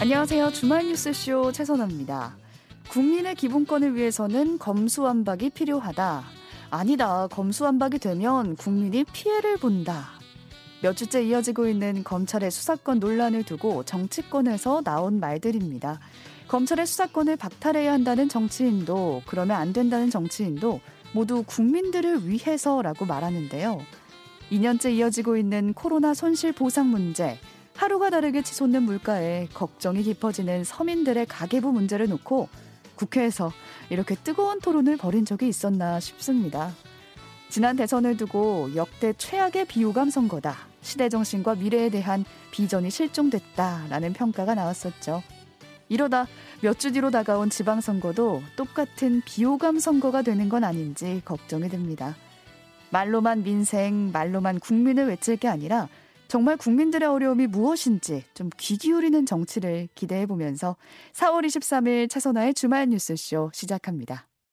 안녕하세요. 주말 뉴스쇼 최선아입니다. 국민의 기본권을 위해서는 검수완박이 필요하다. 아니다. 검수완박이 되면 국민이 피해를 본다. 몇 주째 이어지고 있는 검찰의 수사권 논란을 두고 정치권에서 나온 말들입니다. 검찰의 수사권을 박탈해야 한다는 정치인도 그러면 안 된다는 정치인도 모두 국민들을 위해서라고 말하는데요. 2년째 이어지고 있는 코로나 손실 보상 문제, 하루가 다르게 치솟는 물가에 걱정이 깊어지는 서민들의 가계부 문제를 놓고 국회에서 이렇게 뜨거운 토론을 벌인 적이 있었나 싶습니다. 지난 대선을 두고 역대 최악의 비호감 선거다. 시대 정신과 미래에 대한 비전이 실종됐다라는 평가가 나왔었죠. 이러다 몇 주 뒤로 다가온 지방선거도 똑같은 비호감 선거가 되는 건 아닌지 걱정이 됩니다. 말로만 민생, 말로만 국민을 외칠 게 아니라 정말 국민들의 어려움이 무엇인지 좀 귀 기울이는 정치를 기대해 보면서 4월 23일 최선화의 주말 뉴스쇼 시작합니다.